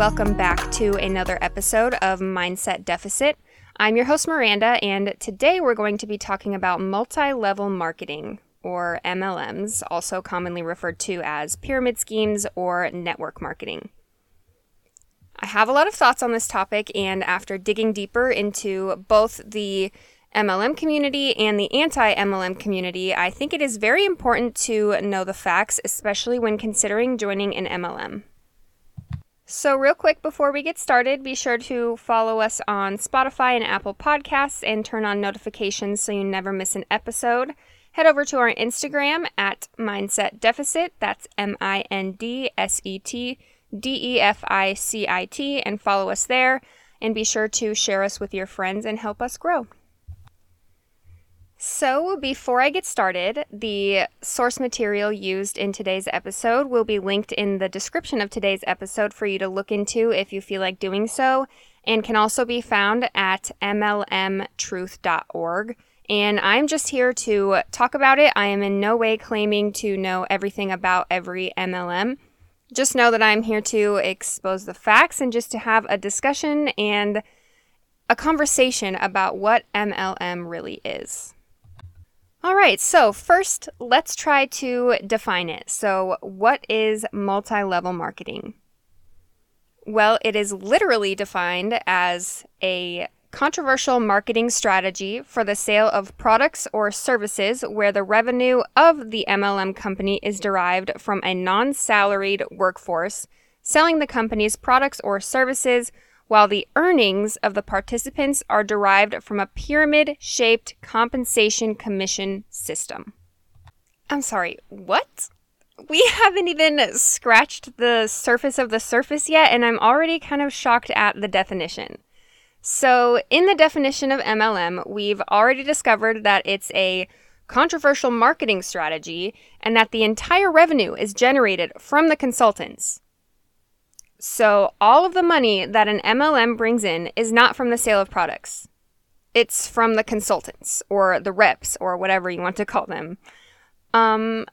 welcome back to another episode of Mindset Deficit. I'm your host, Miranda, and today we're going to be talking about multi level marketing, or MLMs, also commonly referred to as pyramid schemes or network marketing. I have a lot of thoughts on this topic, and after digging deeper into both the MLM community and the anti MLM community, I think it is very important to know the facts, especially when considering joining an MLM. So, real quick before we get started, be sure to follow us on Spotify and Apple Podcasts and turn on notifications so you never miss an episode. Head over to our Instagram at Mindset Deficit, that's M I N D S E T D E F I C I T, and follow us there. And be sure to share us with your friends and help us grow. So, before I get started, the source material used in today's episode will be linked in the description of today's episode for you to look into if you feel like doing so, and can also be found at mlmtruth.org. And I'm just here to talk about it. I am in no way claiming to know everything about every MLM. Just know that I'm here to expose the facts and just to have a discussion and a conversation about what MLM really is. All right, so first, let's try to define it. So, what is multi level marketing? Well, it is literally defined as a controversial marketing strategy for the sale of products or services where the revenue of the MLM company is derived from a non salaried workforce selling the company's products or services while the earnings of the participants are derived from a pyramid shaped compensation commission system. I'm sorry, what? We haven't even scratched the surface of the surface yet, and I'm already kind of shocked at the definition. So, in the definition of MLM, we've already discovered that it's a controversial marketing strategy and that the entire revenue is generated from the consultants. So, all of the money that an MLM brings in is not from the sale of products. It's from the consultants or the reps or whatever you want to call them. Um,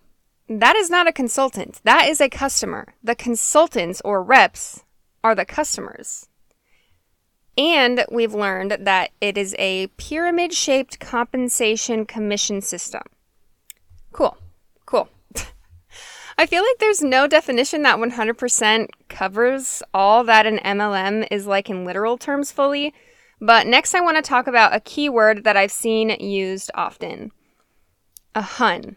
that is not a consultant. That is a customer. The consultants or reps are the customers. And we've learned that it is a pyramid shaped compensation commission system. Cool. Cool. I feel like there's no definition that 100% covers all that an MLM is like in literal terms fully. But next, I want to talk about a keyword that I've seen used often a Hun.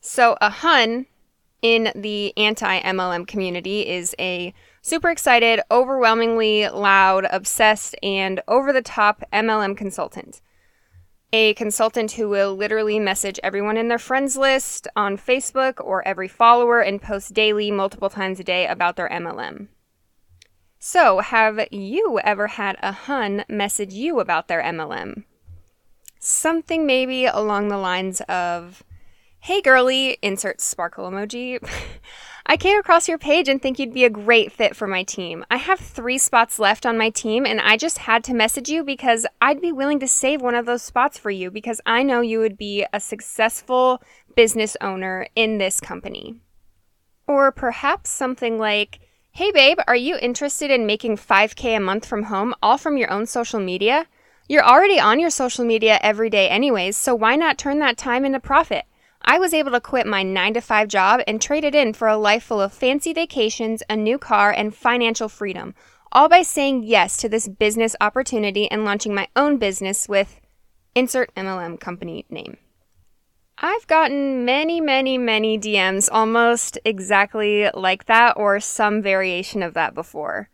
So, a Hun in the anti MLM community is a super excited, overwhelmingly loud, obsessed, and over the top MLM consultant a consultant who will literally message everyone in their friends list on Facebook or every follower and post daily, multiple times a day about their MLM. So, have you ever had a Hun message you about their MLM? Something maybe along the lines of, Hey girly, insert sparkle emoji. I came across your page and think you'd be a great fit for my team. I have three spots left on my team, and I just had to message you because I'd be willing to save one of those spots for you because I know you would be a successful business owner in this company. Or perhaps something like, Hey babe, are you interested in making 5K a month from home, all from your own social media? You're already on your social media every day, anyways, so why not turn that time into profit? I was able to quit my 9 to 5 job and trade it in for a life full of fancy vacations, a new car, and financial freedom, all by saying yes to this business opportunity and launching my own business with insert MLM company name. I've gotten many, many, many DMs almost exactly like that or some variation of that before.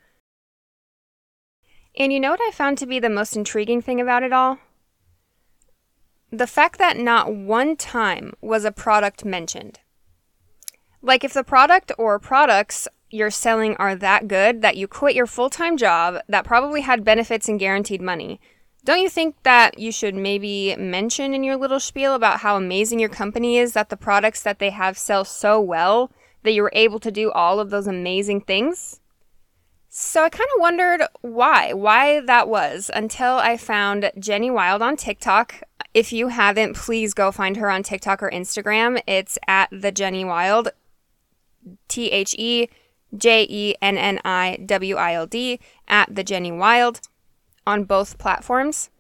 And you know what I found to be the most intriguing thing about it all? The fact that not one time was a product mentioned. Like, if the product or products you're selling are that good that you quit your full time job that probably had benefits and guaranteed money, don't you think that you should maybe mention in your little spiel about how amazing your company is that the products that they have sell so well that you were able to do all of those amazing things? So I kind of wondered why, why that was until I found Jenni Wild on TikTok. If you haven't, please go find her on TikTok or Instagram. It's at the Jenni Wild, T H E J E N N I W I L D, at the Jenni Wild on both platforms.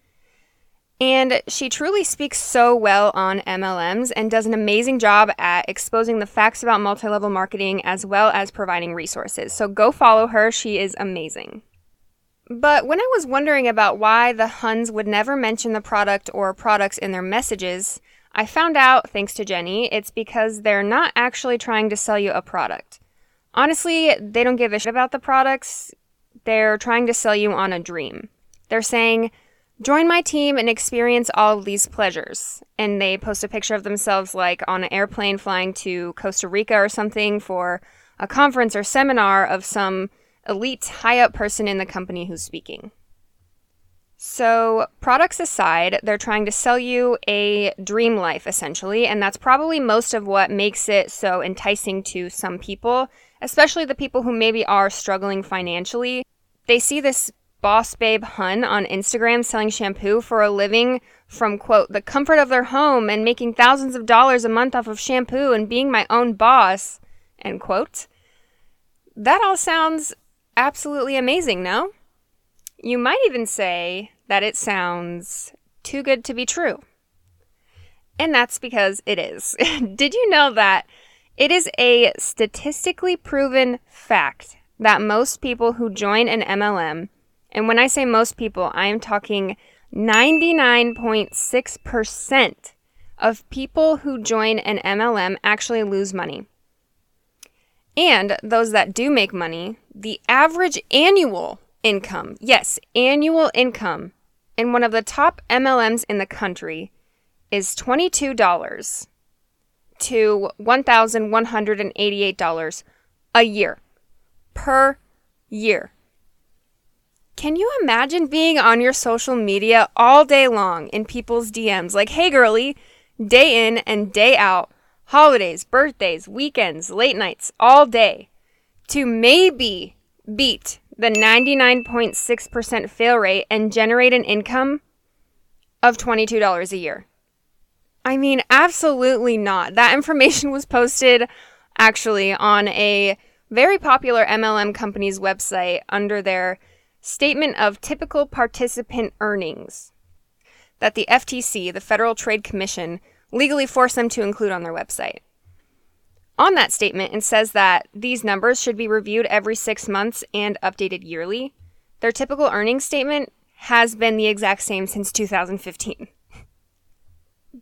And she truly speaks so well on MLMs and does an amazing job at exposing the facts about multi level marketing as well as providing resources. So go follow her, she is amazing. But when I was wondering about why the Huns would never mention the product or products in their messages, I found out, thanks to Jenni, it's because they're not actually trying to sell you a product. Honestly, they don't give a shit about the products, they're trying to sell you on a dream. They're saying, Join my team and experience all these pleasures. And they post a picture of themselves like on an airplane flying to Costa Rica or something for a conference or seminar of some elite high up person in the company who's speaking. So, products aside, they're trying to sell you a dream life essentially, and that's probably most of what makes it so enticing to some people, especially the people who maybe are struggling financially. They see this Boss Babe Hun on Instagram selling shampoo for a living from, quote, the comfort of their home and making thousands of dollars a month off of shampoo and being my own boss, end quote. That all sounds absolutely amazing, no? You might even say that it sounds too good to be true. And that's because it is. Did you know that it is a statistically proven fact that most people who join an MLM and when I say most people, I am talking 99.6% of people who join an MLM actually lose money. And those that do make money, the average annual income, yes, annual income in one of the top MLMs in the country is $22 to $1,188 a year per year. Can you imagine being on your social media all day long in people's DMs like, hey girly, day in and day out, holidays, birthdays, weekends, late nights, all day, to maybe beat the 99.6% fail rate and generate an income of $22 a year? I mean, absolutely not. That information was posted actually on a very popular MLM company's website under their Statement of Typical Participant Earnings that the FTC, the Federal Trade Commission, legally force them to include on their website. On that statement, it says that these numbers should be reviewed every six months and updated yearly. Their typical earnings statement has been the exact same since 2015.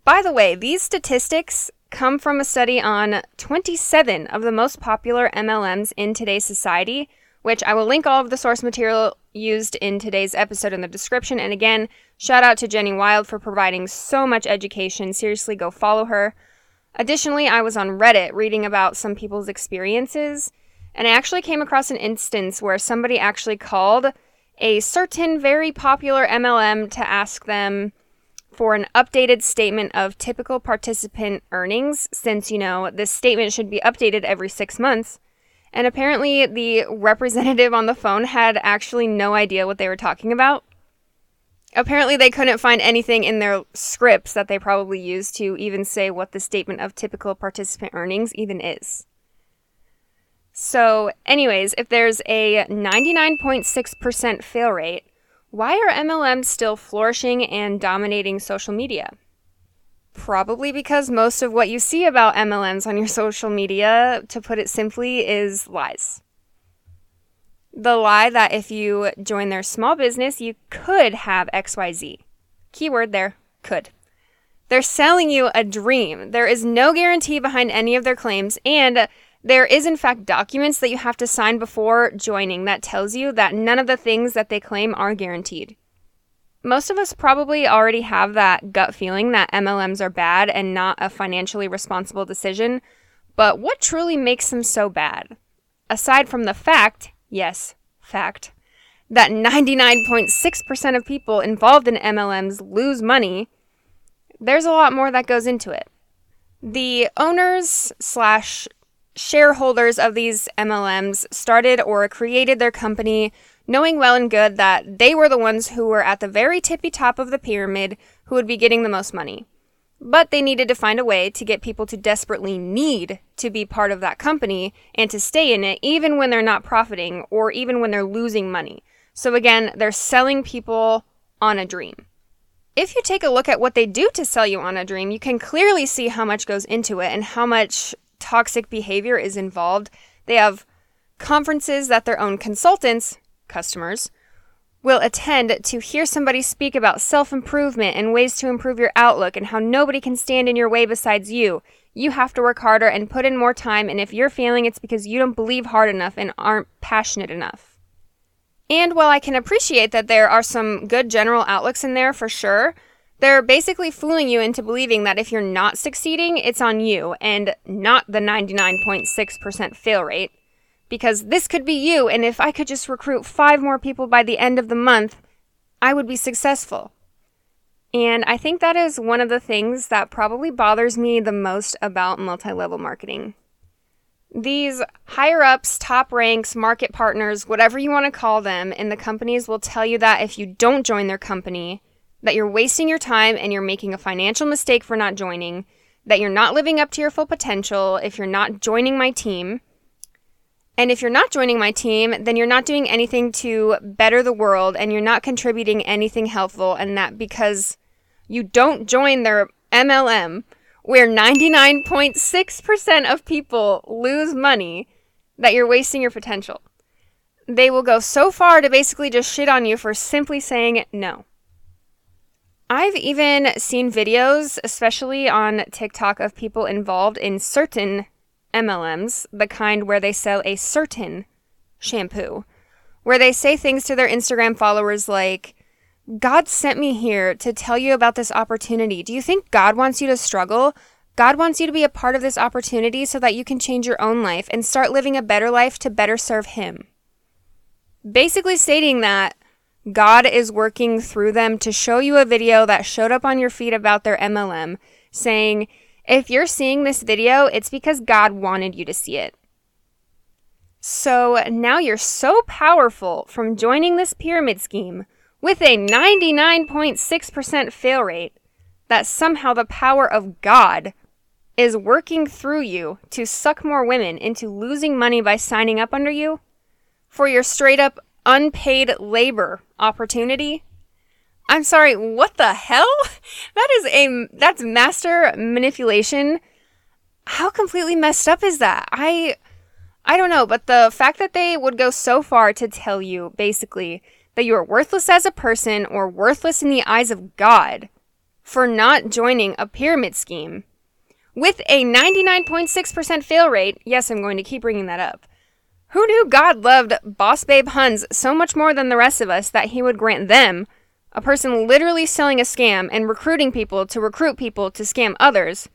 By the way, these statistics come from a study on 27 of the most popular MLMs in today's society, which I will link all of the source material used in today's episode in the description. And again, shout out to Jenni Wild for providing so much education. Seriously, go follow her. Additionally, I was on Reddit reading about some people's experiences, and I actually came across an instance where somebody actually called a certain very popular MLM to ask them for an updated statement of typical participant earnings, since, you know, this statement should be updated every six months. And apparently, the representative on the phone had actually no idea what they were talking about. Apparently, they couldn't find anything in their scripts that they probably used to even say what the statement of typical participant earnings even is. So, anyways, if there's a 99.6% fail rate, why are MLMs still flourishing and dominating social media? Probably because most of what you see about MLMs on your social media, to put it simply, is lies. The lie that if you join their small business, you could have XYZ. Keyword there, could. They're selling you a dream. There is no guarantee behind any of their claims, and there is, in fact, documents that you have to sign before joining that tells you that none of the things that they claim are guaranteed most of us probably already have that gut feeling that MLMs are bad and not a financially responsible decision. But what truly makes them so bad? Aside from the fact, yes, fact, that 99.6% of people involved in MLMs lose money, there's a lot more that goes into it. The owners slash shareholders of these MLMs started or created their company knowing well and good that they were the ones who were at the very tippy top of the pyramid who would be getting the most money. But they needed to find a way to get people to desperately need to be part of that company and to stay in it, even when they're not profiting or even when they're losing money. So again, they're selling people on a dream. If you take a look at what they do to sell you on a dream, you can clearly see how much goes into it and how much toxic behavior is involved. They have conferences that their own consultants, customers, will attend to hear somebody speak about self improvement and ways to improve your outlook and how nobody can stand in your way besides you. You have to work harder and put in more time, and if you're failing, it's because you don't believe hard enough and aren't passionate enough. And while I can appreciate that there are some good general outlooks in there for sure, they're basically fooling you into believing that if you're not succeeding, it's on you and not the 99.6% fail rate because this could be you, and if I could just recruit five more people by the end of the month, I would be successful. And I think that is one of the things that probably bothers me the most about multi level marketing. These higher ups, top ranks, market partners, whatever you want to call them, in the companies will tell you that if you don't join their company, that you're wasting your time and you're making a financial mistake for not joining, that you're not living up to your full potential if you're not joining my team, and if you're not joining my team, then you're not doing anything to better the world and you're not contributing anything helpful. And that because you don't join their MLM, where 99.6% of people lose money, that you're wasting your potential. They will go so far to basically just shit on you for simply saying no. I've even seen videos, especially on TikTok, of people involved in certain MLMs, the kind where they sell a certain shampoo, where they say things to their Instagram followers like, God sent me here to tell you about this opportunity. Do you think God wants you to struggle? God wants you to be a part of this opportunity so that you can change your own life and start living a better life to better serve Him. Basically, stating that God is working through them to show you a video that showed up on your feed about their MLM, saying, if you're seeing this video, it's because God wanted you to see it. So now you're so powerful from joining this pyramid scheme with a 99.6% fail rate that somehow the power of God is working through you to suck more women into losing money by signing up under you for your straight up unpaid labor opportunity I'm sorry, what the hell? That is a that's master manipulation. How completely messed up is that? I I don't know, but the fact that they would go so far to tell you basically that you are worthless as a person or worthless in the eyes of God for not joining a pyramid scheme with a 99.6% fail rate. Yes, I'm going to keep bringing that up. Who knew God loved Boss Babe Huns so much more than the rest of us that he would grant them a person literally selling a scam and recruiting people to recruit people to scam others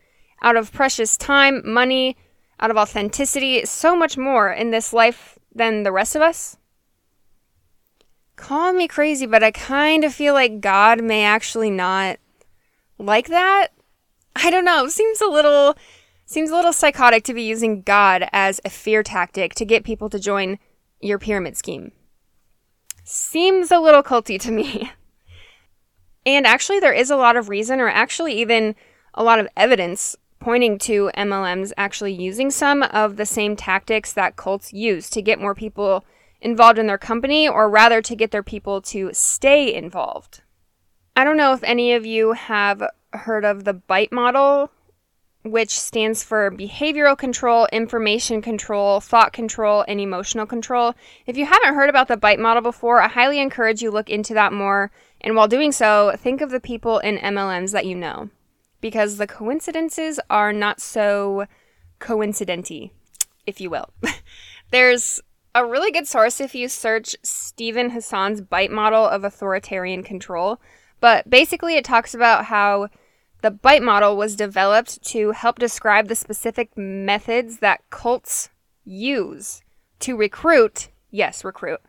out of precious time, money, out of authenticity, so much more in this life than the rest of us. Call me crazy, but I kind of feel like God may actually not like that. I don't know. Seems a little seems a little psychotic to be using God as a fear tactic to get people to join your pyramid scheme. Seems a little culty to me. And actually, there is a lot of reason, or actually, even a lot of evidence pointing to MLMs actually using some of the same tactics that cults use to get more people involved in their company, or rather to get their people to stay involved. I don't know if any of you have heard of the BITE model, which stands for behavioral control, information control, thought control, and emotional control. If you haven't heard about the BITE model before, I highly encourage you look into that more and while doing so, think of the people in MLMs that you know, because the coincidences are not so coincidenty, if you will. There's a really good source if you search Steven Hassan's BITE model of authoritarian control, but basically it talks about how the BITE model was developed to help describe the specific methods that cults use to recruit, yes, recruit,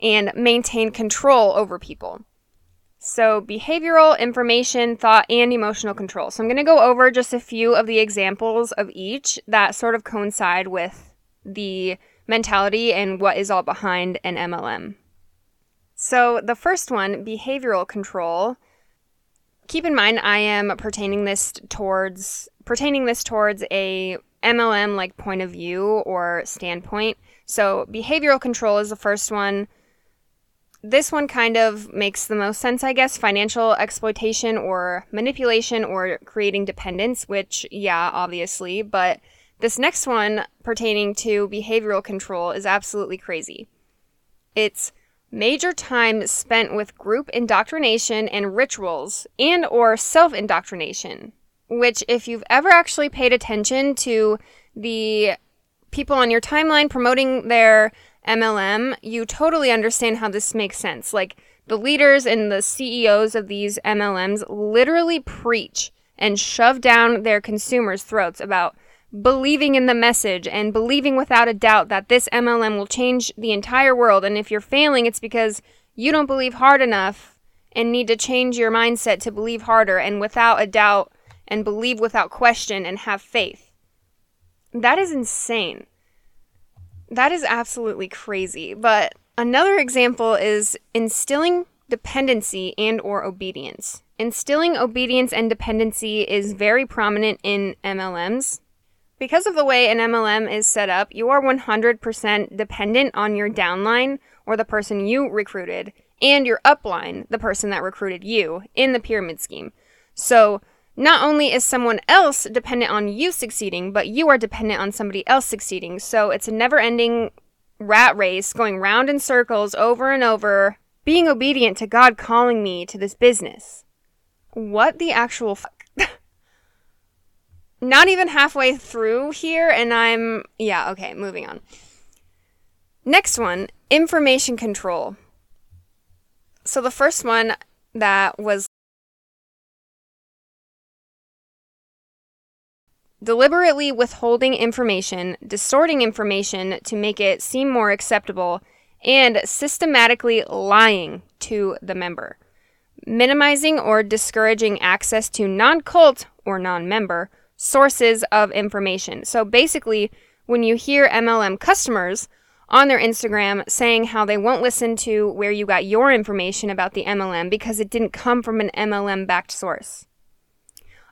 and maintain control over people. So, behavioral, information, thought, and emotional control. So, I'm going to go over just a few of the examples of each that sort of coincide with the mentality and what is all behind an MLM. So, the first one, behavioral control, keep in mind I am pertaining this towards pertaining this towards a MLM like point of view or standpoint. So behavioral control is the first one. This one kind of makes the most sense, I guess. Financial exploitation or manipulation or creating dependence, which, yeah, obviously. But this next one pertaining to behavioral control is absolutely crazy. It's major time spent with group indoctrination and rituals and or self-indoctrination which if you've ever actually paid attention to the people on your timeline promoting their MLM, you totally understand how this makes sense. Like the leaders and the CEOs of these MLMs literally preach and shove down their consumers' throats about believing in the message and believing without a doubt that this MLM will change the entire world. And if you're failing, it's because you don't believe hard enough and need to change your mindset to believe harder and without a doubt and believe without question and have faith. That is insane. That is absolutely crazy. But another example is instilling dependency and or obedience. Instilling obedience and dependency is very prominent in MLMs. Because of the way an MLM is set up, you are 100% dependent on your downline or the person you recruited and your upline, the person that recruited you in the pyramid scheme. So not only is someone else dependent on you succeeding, but you are dependent on somebody else succeeding. So it's a never ending rat race going round in circles over and over, being obedient to God calling me to this business. What the actual? Not even halfway through here, and I'm. Yeah, okay, moving on. Next one information control. So the first one that was deliberately withholding information, distorting information to make it seem more acceptable, and systematically lying to the member. Minimizing or discouraging access to non cult or non member sources of information. So basically, when you hear MLM customers on their Instagram saying how they won't listen to where you got your information about the MLM because it didn't come from an MLM backed source.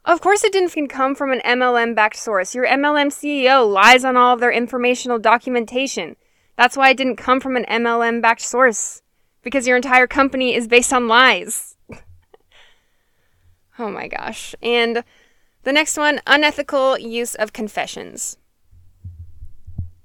Of course, it didn't come from an MLM backed source. Your MLM CEO lies on all of their informational documentation. That's why it didn't come from an MLM backed source, because your entire company is based on lies. oh my gosh. And the next one unethical use of confessions.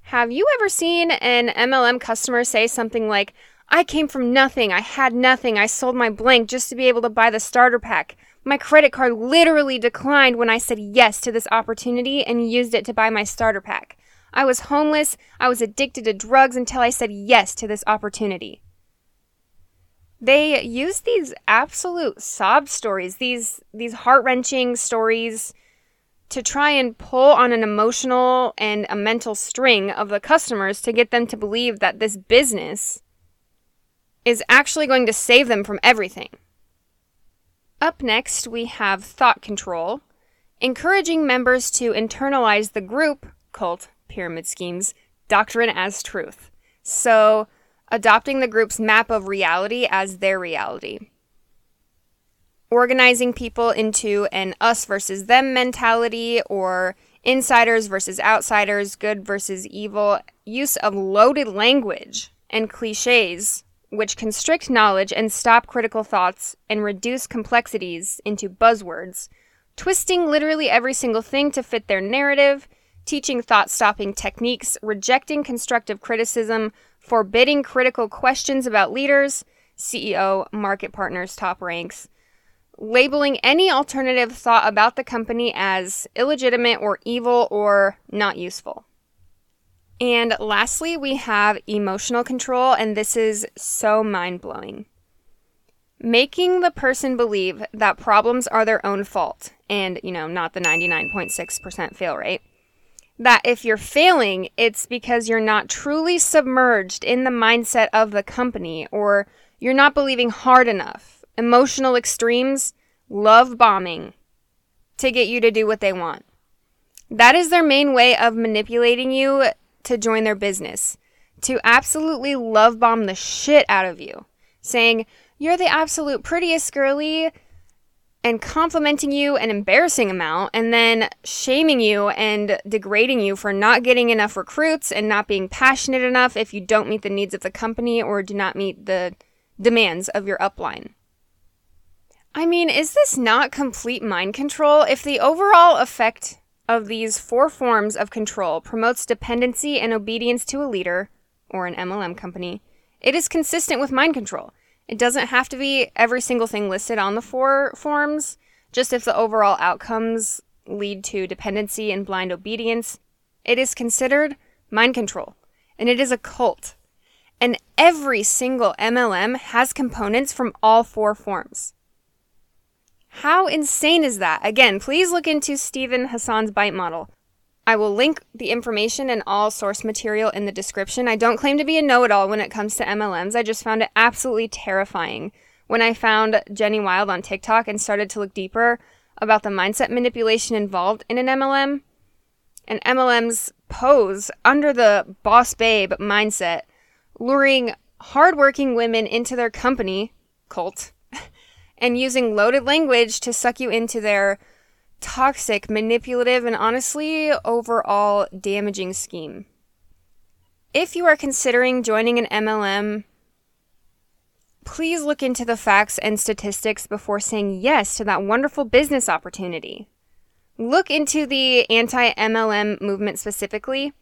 Have you ever seen an MLM customer say something like, I came from nothing, I had nothing, I sold my blank just to be able to buy the starter pack? My credit card literally declined when I said yes to this opportunity and used it to buy my starter pack. I was homeless, I was addicted to drugs until I said yes to this opportunity. They use these absolute sob stories, these these heart-wrenching stories to try and pull on an emotional and a mental string of the customers to get them to believe that this business is actually going to save them from everything. Up next, we have thought control, encouraging members to internalize the group, cult, pyramid schemes, doctrine as truth. So, adopting the group's map of reality as their reality. Organizing people into an us versus them mentality or insiders versus outsiders, good versus evil, use of loaded language and cliches which constrict knowledge and stop critical thoughts and reduce complexities into buzzwords, twisting literally every single thing to fit their narrative, teaching thought stopping techniques, rejecting constructive criticism, forbidding critical questions about leaders, CEO, market partners, top ranks, labeling any alternative thought about the company as illegitimate or evil or not useful. And lastly, we have emotional control, and this is so mind blowing. Making the person believe that problems are their own fault, and, you know, not the 99.6% fail rate. That if you're failing, it's because you're not truly submerged in the mindset of the company, or you're not believing hard enough. Emotional extremes, love bombing to get you to do what they want. That is their main way of manipulating you to join their business, to absolutely love bomb the shit out of you, saying, You're the absolute prettiest girly. And complimenting you an embarrassing amount and then shaming you and degrading you for not getting enough recruits and not being passionate enough if you don't meet the needs of the company or do not meet the demands of your upline. I mean, is this not complete mind control? If the overall effect of these four forms of control promotes dependency and obedience to a leader or an MLM company, it is consistent with mind control. It doesn't have to be every single thing listed on the four forms, just if the overall outcomes lead to dependency and blind obedience. It is considered mind control, and it is a cult. And every single MLM has components from all four forms. How insane is that? Again, please look into Steven Hassan's bite model. I will link the information and all source material in the description. I don't claim to be a know it all when it comes to MLMs. I just found it absolutely terrifying when I found Jenni Wild on TikTok and started to look deeper about the mindset manipulation involved in an MLM. And MLMs pose under the boss babe mindset, luring hardworking women into their company, cult, and using loaded language to suck you into their toxic, manipulative, and honestly, overall damaging scheme. If you are considering joining an MLM, please look into the facts and statistics before saying yes to that wonderful business opportunity. Look into the anti MLM movement specifically.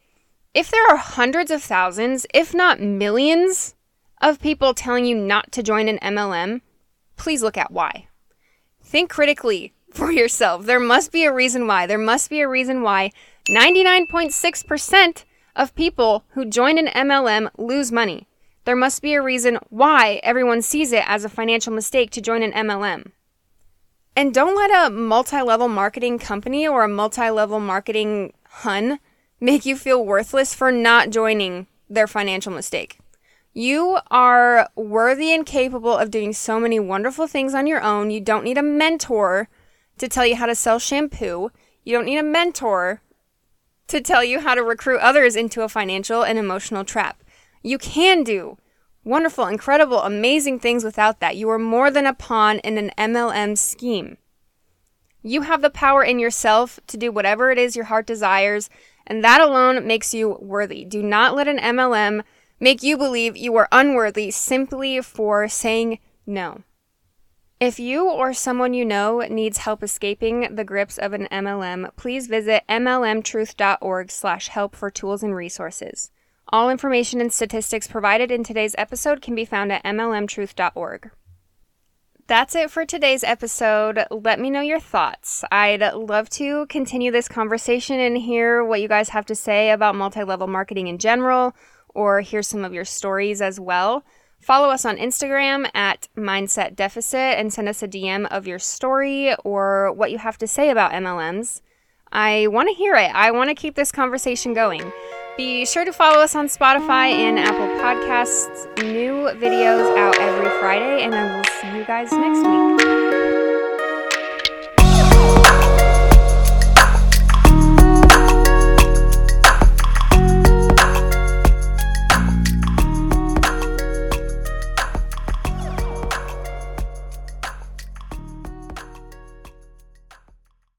If there are hundreds of thousands, if not millions, of people telling you not to join an MLM, please look at why. Think critically for yourself. There must be a reason why. There must be a reason why 99.6% of people who join an MLM lose money. There must be a reason why everyone sees it as a financial mistake to join an MLM. And don't let a multi level marketing company or a multi level marketing hun make you feel worthless for not joining their financial mistake. You are worthy and capable of doing so many wonderful things on your own. You don't need a mentor to tell you how to sell shampoo. You don't need a mentor to tell you how to recruit others into a financial and emotional trap. You can do wonderful, incredible, amazing things without that. You are more than a pawn in an MLM scheme. You have the power in yourself to do whatever it is your heart desires, and that alone makes you worthy. Do not let an MLM make you believe you are unworthy simply for saying no. If you or someone you know needs help escaping the grips of an MLM, please visit mlmtruth.org/help for tools and resources. All information and statistics provided in today's episode can be found at mlmtruth.org. That's it for today's episode. Let me know your thoughts. I'd love to continue this conversation and hear what you guys have to say about multi level marketing in general, or hear some of your stories as well. Follow us on Instagram at Mindset Deficit and send us a DM of your story or what you have to say about MLMs. I want to hear it. I want to keep this conversation going. Be sure to follow us on Spotify and Apple Podcasts. New videos out every Friday, and I will see you guys next week.